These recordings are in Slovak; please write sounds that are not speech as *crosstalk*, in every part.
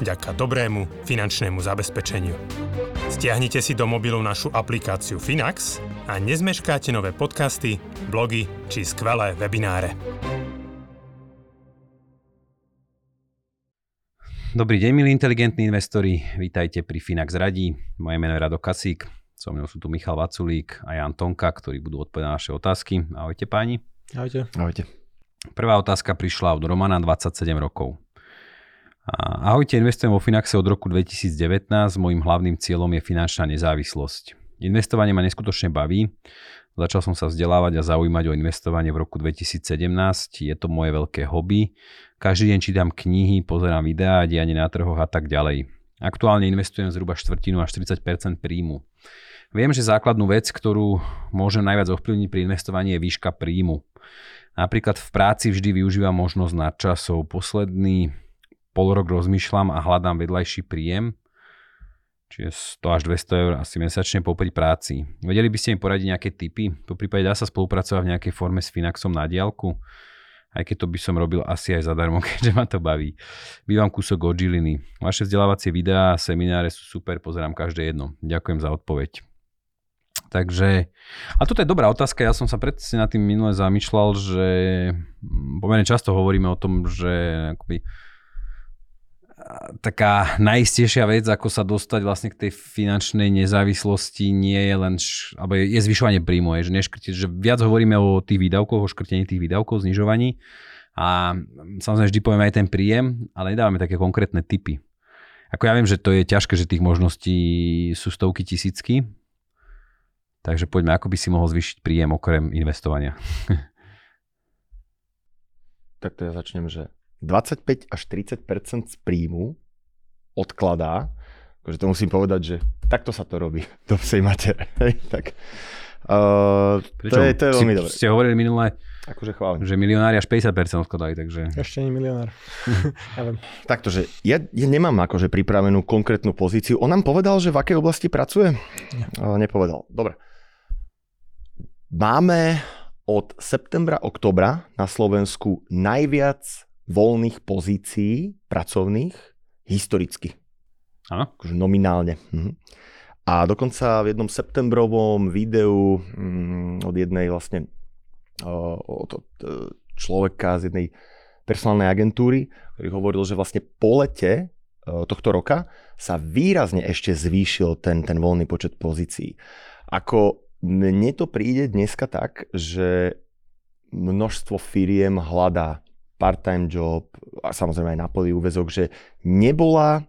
vďaka dobrému finančnému zabezpečeniu. Stiahnite si do mobilu našu aplikáciu Finax a nezmeškáte nové podcasty, blogy či skvelé webináre. Dobrý deň, milí inteligentní investori. Vítajte pri Finax Radí. Moje meno je Rado Kasík. So mnou sú tu Michal Vaculík a Jan Tonka, ktorí budú odpovedať na naše otázky. Ahojte páni. Ahojte. Ahojte. Prvá otázka prišla od Romana, 27 rokov. Ahojte, investujem vo Finaxe od roku 2019. Mojím hlavným cieľom je finančná nezávislosť. Investovanie ma neskutočne baví. Začal som sa vzdelávať a zaujímať o investovanie v roku 2017. Je to moje veľké hobby. Každý deň čítam knihy, pozerám videá, dianie na trhoch a tak ďalej. Aktuálne investujem zhruba štvrtinu až 40% príjmu. Viem, že základnú vec, ktorú môžem najviac ovplyvniť pri investovaní je výška príjmu. Napríklad v práci vždy využívam možnosť nadčasov. Posledný pol rok rozmýšľam a hľadám vedľajší príjem, čiže 100 až 200 eur asi mesačne popri práci. Vedeli by ste mi poradiť nejaké tipy? Po prípade dá sa spolupracovať v nejakej forme s Finaxom na diálku? aj keď to by som robil asi aj zadarmo, *laughs* keďže ma to baví. Bývam kúsok od Žiliny. Vaše vzdelávacie videá a semináre sú super, pozerám každé jedno. Ďakujem za odpoveď. Takže, a toto je dobrá otázka, ja som sa predsa na tým minule zamýšľal, že mm, pomerne často hovoríme o tom, že akoby taká najistejšia vec, ako sa dostať vlastne k tej finančnej nezávislosti nie je len, š, alebo je, zvyšovanie príjmu, je, že, neškrti, že viac hovoríme o tých výdavkoch, o škrtení tých výdavkov, znižovaní a samozrejme vždy povieme aj ten príjem, ale nedávame také konkrétne typy. Ako ja viem, že to je ťažké, že tých možností sú stovky tisícky, takže poďme, ako by si mohol zvýšiť príjem okrem investovania. tak to ja začnem, že 25 až 30% z príjmu odkladá, akože to musím povedať, že takto sa to robí *laughs* do psej matere. tak, uh, to, je, to je veľmi dobré. Ste hovorili minule, akože chválim. že milionári až 50% odkladajú, takže... Ešte nie milionár. *laughs* ja viem. Takto, že ja, ja nemám akože pripravenú konkrétnu pozíciu. On nám povedal, že v akej oblasti pracuje? Nie. Uh, nepovedal. Dobre. Máme od septembra, oktobra na Slovensku najviac voľných pozícií pracovných historicky. Áno. Akože nominálne. Mhm. A dokonca v jednom septembrovom videu mm, od jednej vlastne od, od e, človeka z jednej personálnej agentúry, ktorý hovoril, že vlastne po lete e, tohto roka sa výrazne ešte zvýšil ten, ten voľný počet pozícií. Ako mne to príde dneska tak, že množstvo firiem hľadá part-time job a samozrejme aj na plný úvezok, že nebola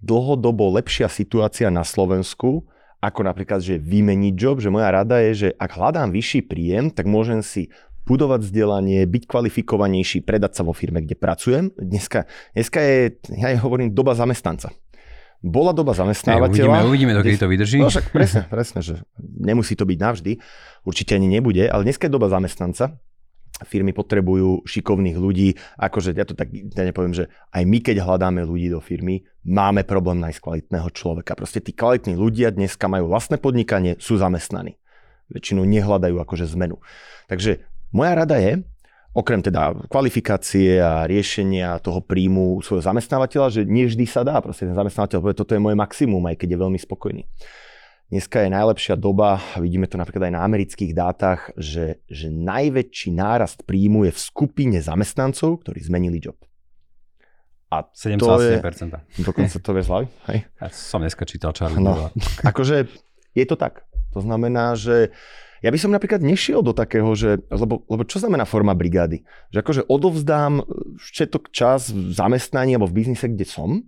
dlhodobo lepšia situácia na Slovensku, ako napríklad, že vymeniť job, že moja rada je, že ak hľadám vyšší príjem, tak môžem si budovať vzdelanie, byť kvalifikovanejší, predať sa vo firme, kde pracujem. Dneska, dneska je, ja hovorím, doba zamestnanca. Bola doba zamestnávateľa. Hey, uvidíme, uvidíme to, kedy to vydrží. No však presne, presne, že nemusí to byť navždy, určite ani nebude, ale dneska je doba zamestnanca firmy potrebujú šikovných ľudí. Akože ja to tak ja nepoviem, že aj my, keď hľadáme ľudí do firmy, máme problém nájsť kvalitného človeka. Proste tí kvalitní ľudia dneska majú vlastné podnikanie, sú zamestnaní. Väčšinou nehľadajú akože zmenu. Takže moja rada je, okrem teda kvalifikácie a riešenia toho príjmu svojho zamestnávateľa, že nie vždy sa dá. Proste ten zamestnávateľ povie, toto je moje maximum, aj keď je veľmi spokojný. Dneska je najlepšia doba, vidíme to napríklad aj na amerických dátach, že, že najväčší nárast príjmu je v skupine zamestnancov, ktorí zmenili job. A 7, to je, dokonca to vie zľavy, hej? Ja som dneska čítal Charlie no, *laughs* Akože je to tak. To znamená, že ja by som napríklad nešiel do takého, že, lebo, lebo čo znamená forma brigády? Že akože odovzdám všetok čas v zamestnaní alebo v biznise, kde som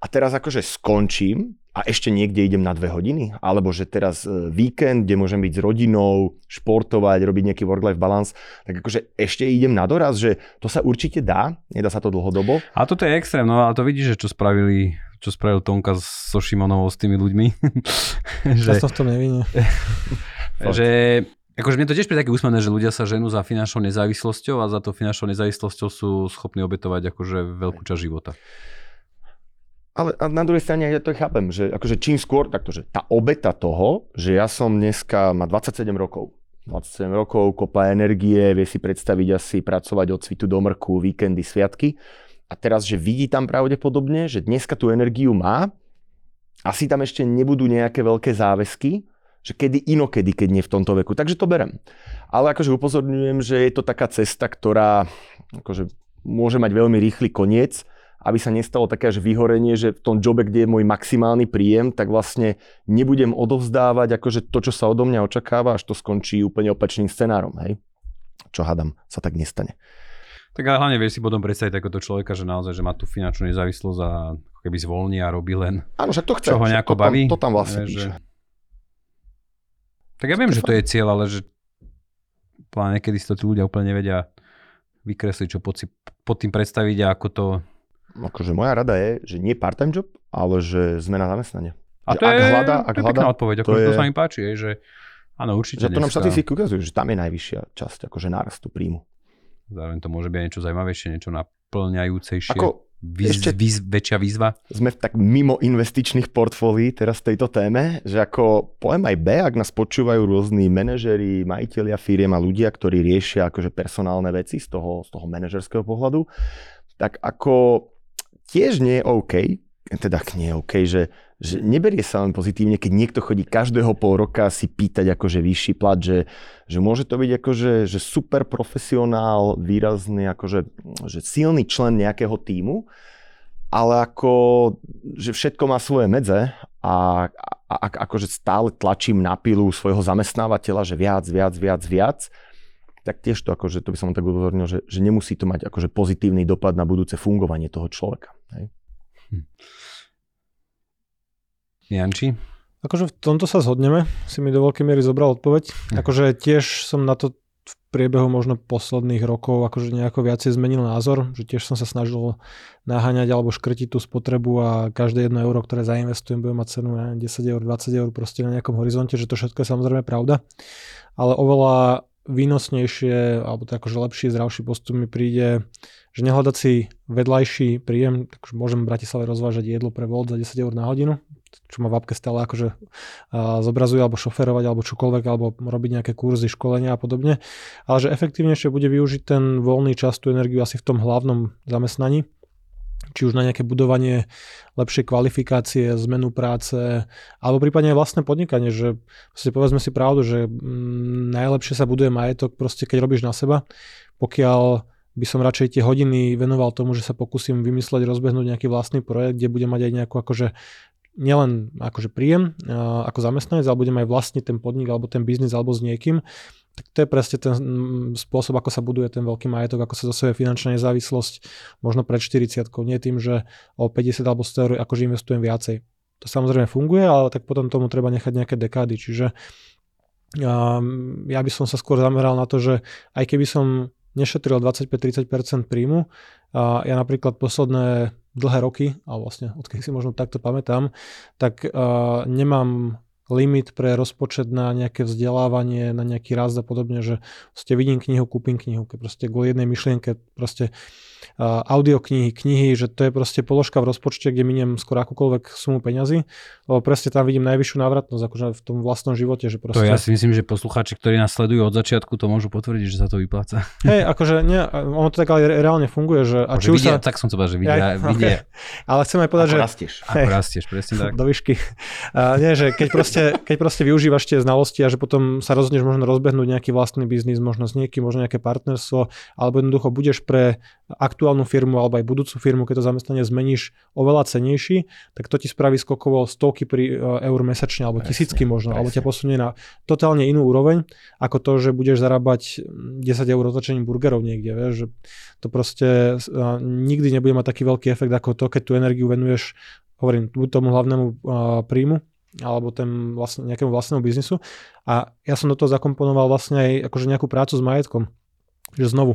a teraz akože skončím a ešte niekde idem na dve hodiny, alebo že teraz e, víkend, kde môžem byť s rodinou, športovať, robiť nejaký work-life balance, tak akože ešte idem na doraz, že to sa určite dá, nedá sa to dlhodobo. A toto je extrém, no ale to vidíš, že čo spravili čo spravil Tonka so Šimonovou s tými ľuďmi. *laughs* že, to v tom nevinie. *laughs* že Akože mne to tiež príde také úsmevné, že ľudia sa ženú za finančnou nezávislosťou a za to finančnou nezávislosťou sú schopní obetovať akože veľkú časť života. Ale na druhej strane ja to chápem, že akože čím skôr, takto, že tá obeta toho, že ja som dneska, má 27 rokov, 27 rokov, kopa energie, vie si predstaviť asi pracovať od svitu do mrku, víkendy, sviatky. A teraz, že vidí tam pravdepodobne, že dneska tú energiu má, asi tam ešte nebudú nejaké veľké záväzky, že kedy inokedy, keď nie v tomto veku. Takže to berem. Ale akože upozorňujem, že je to taká cesta, ktorá akože môže mať veľmi rýchly koniec, aby sa nestalo také až vyhorenie, že v tom jobe, kde je môj maximálny príjem, tak vlastne nebudem odovzdávať akože to, čo sa odo mňa očakáva, až to skončí úplne opačným scenárom. Hej? Čo hadam, sa tak nestane. Tak ale hlavne vieš si potom predstaviť takéto človeka, že naozaj, že má tú finančnú nezávislosť a keby zvolní a robí len Áno, však to chce. Čo ho nejako to baví. Tam, to tam vlastne píše. Že... Tak ja viem, že to je cieľ, ale že niekedy si to tí ľudia úplne nevedia vykresliť, čo pod, si, pod tým predstaviť a ako to... Akože moja rada je, že nie part-time job, ale že zmena zamestnania. A to ak je, hľada, ak to je hľada, odpoveď, ako to, je, to sa mi páči, je, že áno, určite Že to nám štatistiky ukazujú, že tam je najvyššia časť akože nárastu príjmu. Zároveň to môže byť niečo zaujímavejšie, niečo naplňajúcejšie. Ako Výz, ešte výz, väčšia výzva? Sme tak mimo investičných portfólií teraz v tejto téme, že ako poviem aj B, ak nás počúvajú rôzni manažeri, majiteľia firiem a ľudia, ktorí riešia akože personálne veci z toho, z toho manažerského pohľadu, tak ako tiež nie je OK, teda nie je OK, že, že neberie sa len pozitívne, keď niekto chodí každého pol roka si pýtať akože vyšší plat, že, že môže to byť akože že super profesionál, výrazný, akože že silný člen nejakého týmu, ale ako, že všetko má svoje medze a, a, a akože stále tlačím na pilu svojho zamestnávateľa, že viac, viac, viac, viac, tak tiež to akože, to by som tak upozornil, že, že nemusí to mať akože pozitívny dopad na budúce fungovanie toho človeka. Hej? Hm. Janči? Akože v tomto sa zhodneme, si mi do veľkej miery zobral odpoveď. Hm. Akože tiež som na to v priebehu možno posledných rokov akože nejako viacej zmenil názor, že tiež som sa snažil naháňať alebo škrtiť tú spotrebu a každé jedno euro, ktoré zainvestujem, bude mať cenu ja, 10 eur, 20 eur proste na nejakom horizonte, že to všetko je samozrejme pravda. Ale oveľa výnosnejšie alebo to akože lepší, zdravší postup mi príde, že nehľadať si vedľajší príjem, takže môžem v Bratislave rozvážať jedlo pre Volt za 10 eur na hodinu, čo ma v apke stále akože zobrazuje, alebo šoferovať, alebo čokoľvek, alebo robiť nejaké kurzy, školenia a podobne. Ale že efektívnejšie bude využiť ten voľný čas, tú energiu asi v tom hlavnom zamestnaní, či už na nejaké budovanie lepšej kvalifikácie, zmenu práce, alebo prípadne aj vlastné podnikanie, že si povedzme si pravdu, že mm, najlepšie sa buduje majetok proste, keď robíš na seba, pokiaľ by som radšej tie hodiny venoval tomu, že sa pokúsim vymysleť, rozbehnúť nejaký vlastný projekt, kde budem mať aj nejakú akože nielen akože príjem ako zamestnanec, ale budem aj vlastniť ten podnik alebo ten biznis alebo s niekým, tak to je presne ten spôsob, ako sa buduje ten veľký majetok, ako sa zasuje finančná nezávislosť možno pred 40 nie tým, že o 50 alebo 100 eur akože investujem viacej. To samozrejme funguje, ale tak potom tomu treba nechať nejaké dekády, čiže um, ja by som sa skôr zameral na to, že aj keby som nešetril 25-30% príjmu, ja napríklad posledné dlhé roky, a vlastne odkedy si možno takto pamätám, tak uh, nemám limit pre rozpočet na nejaké vzdelávanie, na nejaký rast a podobne, že ste vidím knihu, kúpim knihu, keď proste kvôli jednej myšlienke proste audioknihy, knihy, že to je proste položka v rozpočte, kde miniem skoro akúkoľvek sumu peňazí, lebo presne tam vidím najvyššiu návratnosť akože v tom vlastnom živote. Že proste... To ja si myslím, že poslucháči, ktorí nás sledujú od začiatku, to môžu potvrdiť, že sa to vypláca. Hej, akože nie, ono to tak ale reálne funguje, že... A či vidia, sa... Tak som to povedal, že vidia, *laughs* vidia. Okay. Ale chcem aj povedať, ako že... Rastieš. Ako rastieš, presne tak. Do výšky. A nie, že keď proste, *laughs* keď proste využívaš tie znalosti a že potom sa rozhodneš možno rozbehnúť nejaký vlastný biznis, možno s niekým, možno nejaké partnerstvo, alebo jednoducho budeš pre aktuálnu firmu alebo aj budúcu firmu, keď to zamestnanie zmeníš oveľa cenejší, tak to ti spraví skokovo stovky pri, e, eur mesačne alebo presne, tisícky možno, presne. alebo ťa posunie na totálne inú úroveň, ako to, že budeš zarábať 10 eur otočením burgerov niekde, vieš, že to proste uh, nikdy nebude mať taký veľký efekt ako to, keď tú energiu venuješ, hovorím, buď tomu hlavnému uh, príjmu, alebo ten vlastne, nejakému vlastnému biznisu. A ja som do toho zakomponoval vlastne aj akože nejakú prácu s majetkom. Že znovu,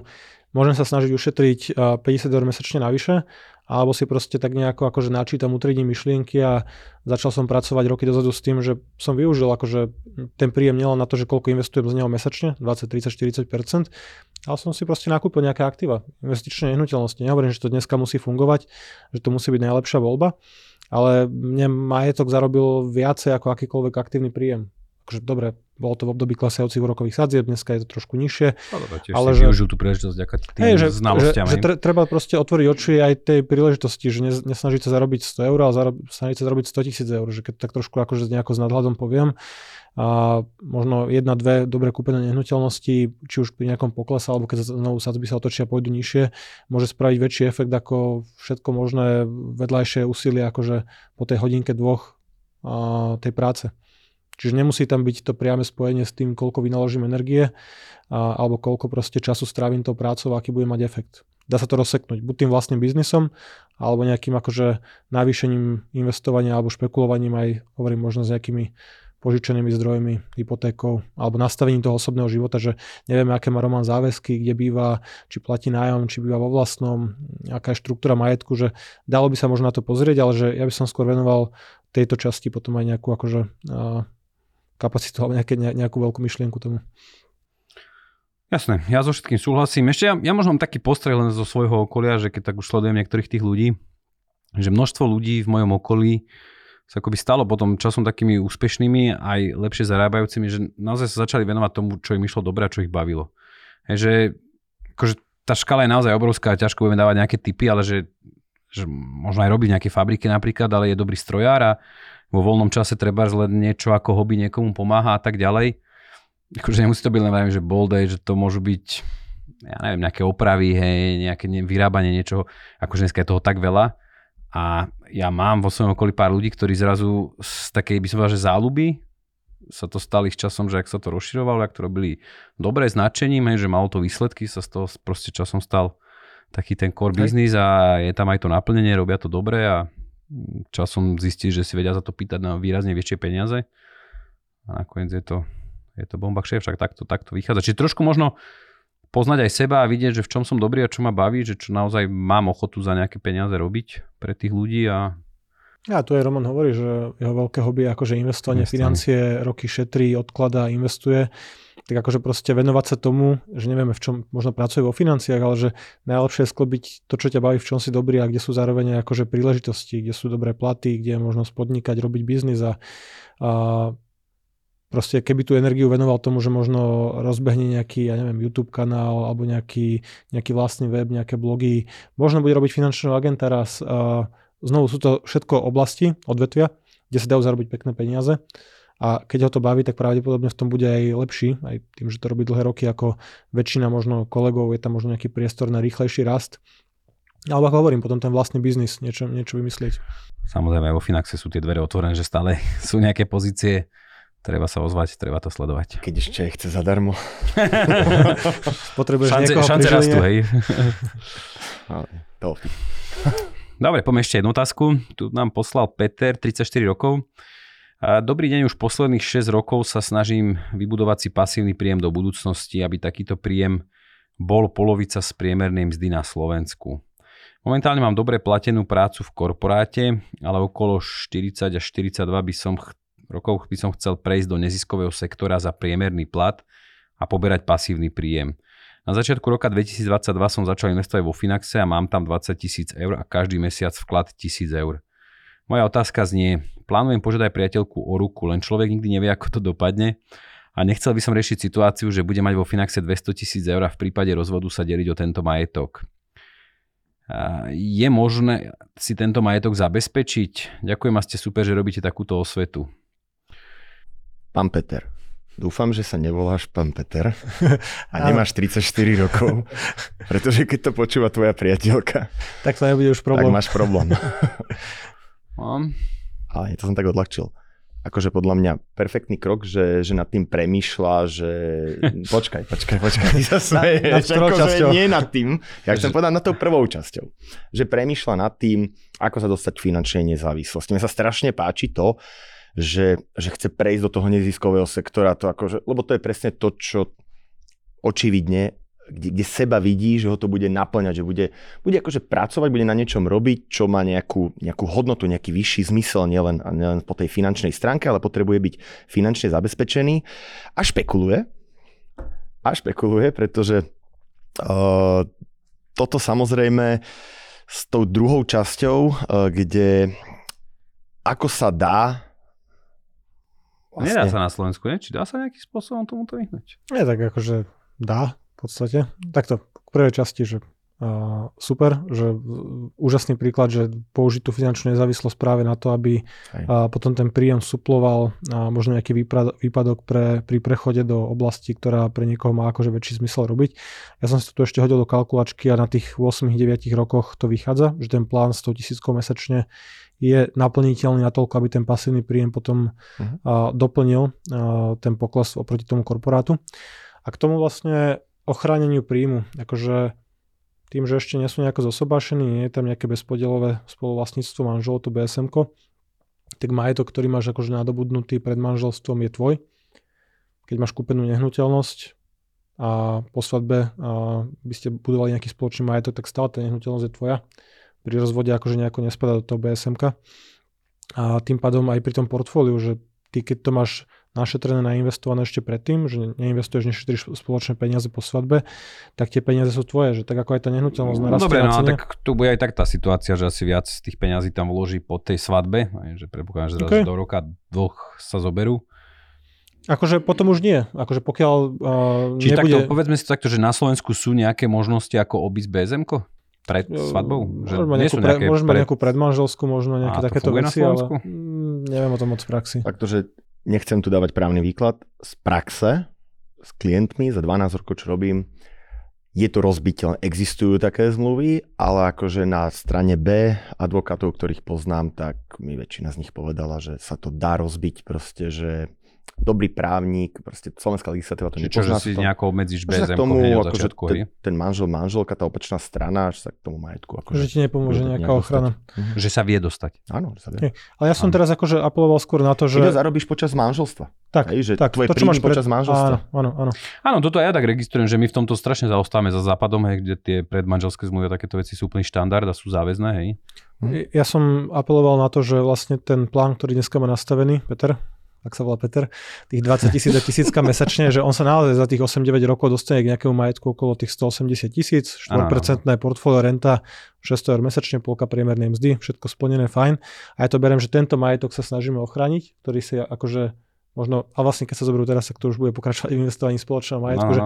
môžem sa snažiť ušetriť 50 eur mesačne navyše, alebo si proste tak nejako akože načítam, utriedím myšlienky a začal som pracovať roky dozadu s tým, že som využil akože ten príjem nielen na to, že koľko investujem z neho mesačne, 20, 30, 40%, ale som si proste nakúpil nejaké aktíva, investičné nehnuteľnosti. Nehovorím, že to dneska musí fungovať, že to musí byť najlepšia voľba, ale mne majetok zarobil viacej ako akýkoľvek aktívny príjem akože dobre, bolo to v období klesajúcich úrokových sadzieb, dneska je to trošku nižšie. No, tiež ale si že, tú príležitosť ďaká tým hej, že, znalostiam. Že, že treba proste otvoriť oči aj tej príležitosti, že nesnažiť sa zarobiť 100 eur, ale zarob, snažiť sa zarobiť 100 tisíc eur, že keď tak trošku akože nejako s nadhľadom poviem, a možno jedna, dve dobre kúpené nehnuteľnosti, či už pri nejakom poklese, alebo keď znovu sadzby sa otočia a pôjdu nižšie, môže spraviť väčší efekt ako všetko možné vedľajšie úsilie akože po tej hodinke dvoch a, tej práce. Čiže nemusí tam byť to priame spojenie s tým, koľko vynaložím energie a, alebo koľko proste času strávim tou prácou, aký bude mať efekt. Dá sa to rozseknúť buď tým vlastným biznisom, alebo nejakým akože navýšením investovania alebo špekulovaním aj, hovorím, možno s nejakými požičenými zdrojmi, hypotékou alebo nastavením toho osobného života, že nevieme, aké má Roman záväzky, kde býva, či platí nájom, či býva vo vlastnom, aká je štruktúra majetku, že dalo by sa možno na to pozrieť, ale že ja by som skôr venoval tejto časti potom aj nejakú akože kapacitu alebo nejaké, nejakú veľkú myšlienku tomu. Jasné, ja so všetkým súhlasím. Ešte ja, ja možno mám taký postrel len zo svojho okolia, že keď tak už sledujem niektorých tých ľudí, že množstvo ľudí v mojom okolí sa akoby stalo potom časom takými úspešnými, aj lepšie zarábajúcimi, že naozaj sa začali venovať tomu, čo im išlo dobre a čo ich bavilo. Je, že akože tá škala je naozaj obrovská, ťažko budeme dávať nejaké typy, ale že, že možno aj robiť nejaké fabriky napríklad, ale je dobrý strojár a vo voľnom čase treba len niečo ako hobby niekomu pomáha a tak ďalej. Akože nemusí to byť len že ball day, že to môžu byť ja neviem, nejaké opravy, hej, nejaké vyrábanie niečoho, akože dneska je toho tak veľa. A ja mám vo svojom okolí pár ľudí, ktorí zrazu z takej, by som povedal, že záľuby sa to stali s časom, že ak sa to rozširovalo, ak to robili dobré značením, že malo to výsledky, sa z toho proste časom stal taký ten core business a je tam aj to naplnenie, robia to dobre a časom zistí, že si vedia za to pýtať na výrazne väčšie peniaze a nakoniec je to, je to bomba kšie, však takto, takto vychádza. Čiže trošku možno poznať aj seba a vidieť, že v čom som dobrý a čo ma baví, že čo naozaj mám ochotu za nejaké peniaze robiť pre tých ľudí a a tu aj Roman hovorí, že jeho veľké hobby je akože investovanie, financie, roky šetrí, odkladá, investuje tak akože proste venovať sa tomu, že nevieme v čom možno pracuje vo financiách, ale že najlepšie je sklobiť to, čo ťa baví, v čom si dobrý a kde sú zároveň akože príležitosti, kde sú dobré platy, kde je možnosť podnikať, robiť biznis a, a proste keby tú energiu venoval tomu, že možno rozbehne nejaký, ja neviem, YouTube kanál alebo nejaký, nejaký vlastný web, nejaké blogy, možno bude robiť finančného agenta raz. A znovu sú to všetko oblasti, odvetvia, kde sa dajú zarobiť pekné peniaze a keď ho to baví, tak pravdepodobne v tom bude aj lepší, aj tým, že to robí dlhé roky ako väčšina možno kolegov, je tam možno nejaký priestor na rýchlejší rast. Alebo ako hovorím, potom ten vlastný biznis, niečo, niečo vymyslieť. Samozrejme, aj vo Finaxe sú tie dvere otvorené, že stále *laughs* sú nejaké pozície, treba sa ozvať, treba to sledovať. Keď ešte chce zadarmo. *laughs* Potrebuješ šance, niekoho šance rastú, hej. *laughs* to. Dobre, poďme ešte jednu otázku. Tu nám poslal Peter, 34 rokov. Dobrý deň, už posledných 6 rokov sa snažím vybudovať si pasívny príjem do budúcnosti, aby takýto príjem bol polovica z priemernej mzdy na Slovensku. Momentálne mám dobre platenú prácu v korporáte, ale okolo 40 až 42 by som ch- rokov by som chcel prejsť do neziskového sektora za priemerný plat a poberať pasívny príjem. Na začiatku roka 2022 som začal investovať vo Finaxe a mám tam 20 tisíc eur a každý mesiac vklad 1000 eur. Moja otázka znie, plánujem požiadať priateľku o ruku, len človek nikdy nevie, ako to dopadne a nechcel by som riešiť situáciu, že bude mať vo Finaxe 200 tisíc eur a v prípade rozvodu sa deliť o tento majetok. Je možné si tento majetok zabezpečiť? Ďakujem a ste super, že robíte takúto osvetu. Pán Peter, dúfam, že sa nevoláš pán Peter *laughs* a nemáš 34 rokov, *laughs* pretože keď to počúva tvoja priateľka, tak to nebude už problém. Tak máš problém. *laughs* Mám. Ale to som tak odľahčil. Akože podľa mňa perfektný krok, že, že nad tým premýšľa, že počkaj, počkaj, počkaj, ty sa smeješ, akože nie nad tým, ja chcem povedať nad tou prvou časťou, že premýšľa nad tým, ako sa dostať finančnej nezávislosti. Mne sa strašne páči to, že, že chce prejsť do toho neziskového sektora, to akože, lebo to je presne to, čo očividne kde, kde seba vidí, že ho to bude naplňať, že bude, bude akože pracovať, bude na niečom robiť, čo má nejakú, nejakú hodnotu, nejaký vyšší zmysel, nielen, nielen po tej finančnej stránke, ale potrebuje byť finančne zabezpečený a špekuluje. A špekuluje, pretože uh, toto samozrejme s tou druhou časťou, uh, kde ako sa dá Vlastne. Nedá sa na Slovensku, nie? Či dá sa nejakým spôsobom tomuto vyhnúť? Nie, tak akože dá v podstate. Takto, k prvej časti, že uh, super, že úžasný príklad, že použiť tú finančnú nezávislosť práve na to, aby uh, potom ten príjem suploval uh, možno nejaký výpadok, výpadok pre, pri prechode do oblasti, ktorá pre niekoho má akože väčší zmysel robiť. Ja som si to tu ešte hodil do kalkulačky a na tých 8-9 rokoch to vychádza, že ten plán 100 tisíckov mesačne je naplniteľný natoľko, aby ten pasívny príjem potom uh-huh. uh, doplnil uh, ten pokles oproti tomu korporátu. A k tomu vlastne ochráneniu príjmu, akože tým, že ešte nie sú nejako zosobášení, nie je tam nejaké bezpodielové spoluvlastníctvo manželov, to bsm tak majetok, ktorý máš akože nadobudnutý pred manželstvom je tvoj. Keď máš kúpenú nehnuteľnosť a po svadbe a by ste budovali nejaký spoločný majetok, tak stále tá nehnuteľnosť je tvoja pri rozvode akože nejako nespadá do toho bsm A tým pádom aj pri tom portfóliu, že ty keď to máš našetrené, nainvestované ešte predtým, že neinvestuješ, nešetríš spoločné peniaze po svadbe, tak tie peniaze sú tvoje, že tak ako aj tá nehnuteľnosť no, Dobre, no a tak tu bude aj tak tá situácia, že asi viac tých peňazí tam vloží po tej svadbe, že predpokladám, že okay. do roka dvoch sa zoberú. Akože potom už nie. Akože pokiaľ uh, Čiže nebude... takto, povedzme si takto, že na Slovensku sú nejaké možnosti, ako obísť bsm pred svadbou? Že môžeme nejakú, pre, môžeme pred... nejakú predmanželskú, možno nejaké a takéto veci, ale mm, neviem o tom moc v praxi. Takže nechcem tu dávať právny výklad. Z praxe s klientmi za 12 rokov, čo robím, je to rozbiteľné. Existujú také zmluvy, ale akože na strane B advokátov, ktorých poznám, tak mi väčšina z nich povedala, že sa to dá rozbiť proste, že dobrý právnik, proste slovenská legislatíva to nepozná. Čiže si nejako obmedzíš bez tomu, akože ten, ten manžel, manželka, tá opačná strana, že sa k tomu majetku. Akože, že ti nepomôže nejaká ochrana. Mhm. Že sa vie dostať. Áno, že sa vie. Ale ja som ano. teraz akože apeloval skôr na to, že... Ty zarobíš počas manželstva. Tak, Hej, že tak tvoje to, čo máš počas pred... manželstva. Áno, áno, áno. Áno, toto ja tak registrujem, že my v tomto strašne zaostávame za západom, hej, kde tie predmanželské zmluvy a takéto veci sú úplný štandard a sú záväzné, hej. Ja som apeloval na to, že vlastne ten plán, ktorý dneska má nastavený, Peter, ak sa volá Peter, tých 20 tisíc a tisícka mesačne, že on sa naozaj za tých 8-9 rokov dostane k nejakému majetku okolo tých 180 tisíc, 4% portfólio renta, 600 eur mesačne, polka priemernej mzdy, všetko splnené, fajn. A ja to beriem, že tento majetok sa snažíme ochrániť, ktorý si akože možno, a vlastne keď sa zoberú teraz, tak to už bude pokračovať v investovaní spoločného majetku. Že,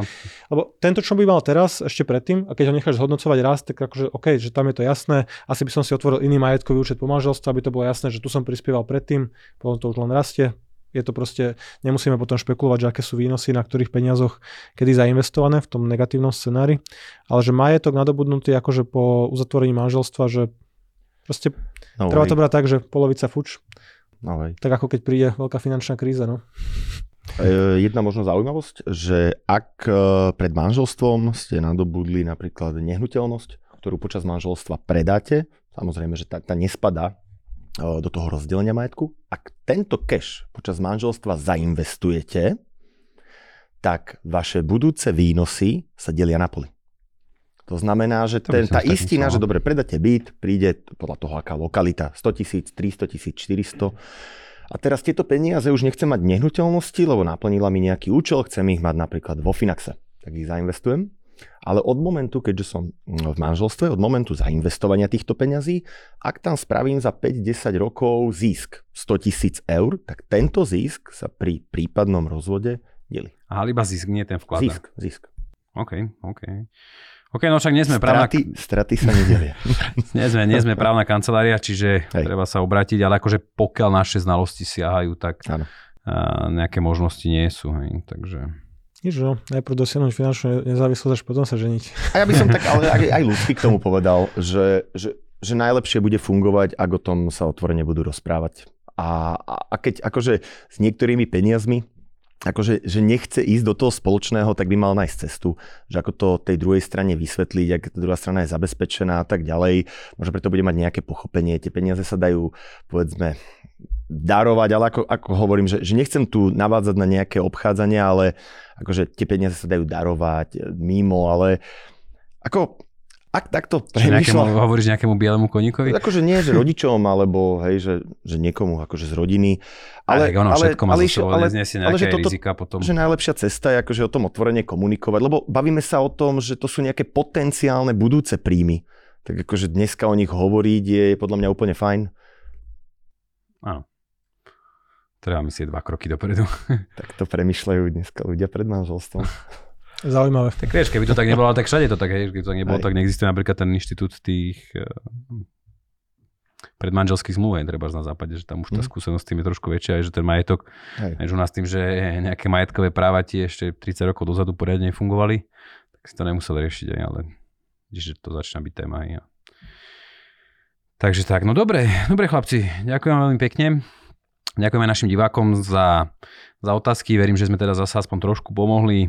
lebo tento, čo by mal teraz, ešte predtým, a keď ho necháš zhodnocovať raz, tak akože OK, že tam je to jasné, asi by som si otvoril iný majetkový účet po manželstve, aby to bolo jasné, že tu som prispieval predtým, potom to už len rastie, je to proste, nemusíme potom špekulovať, že aké sú výnosy, na ktorých peniazoch kedy zainvestované v tom negatívnom scenári, ale že majetok nadobudnutý akože po uzatvorení manželstva, že proste no, treba to brať tak, že polovica fuč. No, hej. tak ako keď príde veľká finančná kríza. No. E, jedna možno zaujímavosť, že ak e, pred manželstvom ste nadobudli napríklad nehnuteľnosť, ktorú počas manželstva predáte, samozrejme, že tá, tá nespadá do toho rozdelenia majetku. Ak tento cash počas manželstva zainvestujete, tak vaše budúce výnosy sa delia na poli. To znamená, že ten, tá istina, že dobre, predáte byt, príde podľa toho, aká lokalita, 100 tisíc, 300 tisíc, 400. A teraz tieto peniaze už nechcem mať nehnuteľnosti, lebo naplnila mi nejaký účel, chcem ich mať napríklad vo Finaxe. Tak ich zainvestujem. Ale od momentu, keďže som v manželstve, od momentu zainvestovania týchto peňazí, ak tam spravím za 5-10 rokov zisk 100 tisíc eur, tak tento zisk sa pri prípadnom rozvode delí. Aha, iba zisk, nie ten vklad. Zisk, zisk. OK, OK. OK, no však nie sme právna... Straty sa nedelia. *laughs* nie, sme, nie sme právna kancelária, čiže Hej. treba sa obrátiť, ale akože pokiaľ naše znalosti siahajú, tak Áno. nejaké možnosti nie sú. Hej, takže... Nič, no. Najprv dosiahnuť finančnú nezávislosť, až potom sa ženiť. A ja by som tak ale aj, aj ľudský k tomu *laughs* povedal, že, že, že najlepšie bude fungovať, ak o tom sa otvorene budú rozprávať. A, a, a keď akože s niektorými peniazmi akože, že nechce ísť do toho spoločného, tak by mal nájsť cestu, že ako to tej druhej strane vysvetliť, ak tá druhá strana je zabezpečená a tak ďalej. Možno preto bude mať nejaké pochopenie. Tie peniaze sa dajú, povedzme, darovať, ale ako, ako hovorím, že, že nechcem tu navádzať na nejaké obchádzania, ale akože tie peniaze sa dajú darovať mimo, ale ako ak takto premýšľa... Hovoríš nejakému bielemu koníkovi? Akože nie, že rodičom, alebo hej, že, že niekomu akože z rodiny. Ale, ale ono všetko má ale, zo ale, nejaké ale, že toto, rizika potom. Že najlepšia cesta je akože o tom otvorene komunikovať, lebo bavíme sa o tom, že to sú nejaké potenciálne budúce príjmy. Tak akože dneska o nich hovoriť je podľa mňa úplne fajn. Áno. Treba myslieť dva kroky dopredu. tak to premyšľajú dneska ľudia pred manželstvom. *laughs* Zaujímavé. Tak vieš, keby to tak nebolo, tak všade to tak, hej, keby to tak nebolo, Aj. tak neexistuje napríklad ten inštitút tých uh, predmanželských zmluv, treba na západe, že tam už tá mhm. skúsenosť tým je trošku väčšia, aj že ten majetok, aj. že u nás tým, že nejaké majetkové práva ti ešte 30 rokov dozadu poriadne nefungovali, tak si to nemusel riešiť, aj, ale že to začína byť téma. Aj. Takže tak, no dobre, dobre chlapci, ďakujem veľmi pekne. Ďakujeme našim divákom za, za otázky. Verím, že sme teda zase aspoň trošku pomohli.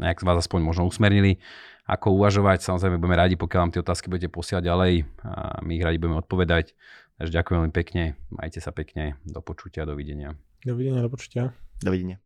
Nejak vás aspoň možno usmernili, ako uvažovať. Samozrejme budeme radi, pokiaľ vám tie otázky budete posielať ďalej. A my ich radi budeme odpovedať. Takže ďakujem veľmi pekne. Majte sa pekne. Do počutia. Dovidenia. Dovidenia, do počutia. Dovidenia.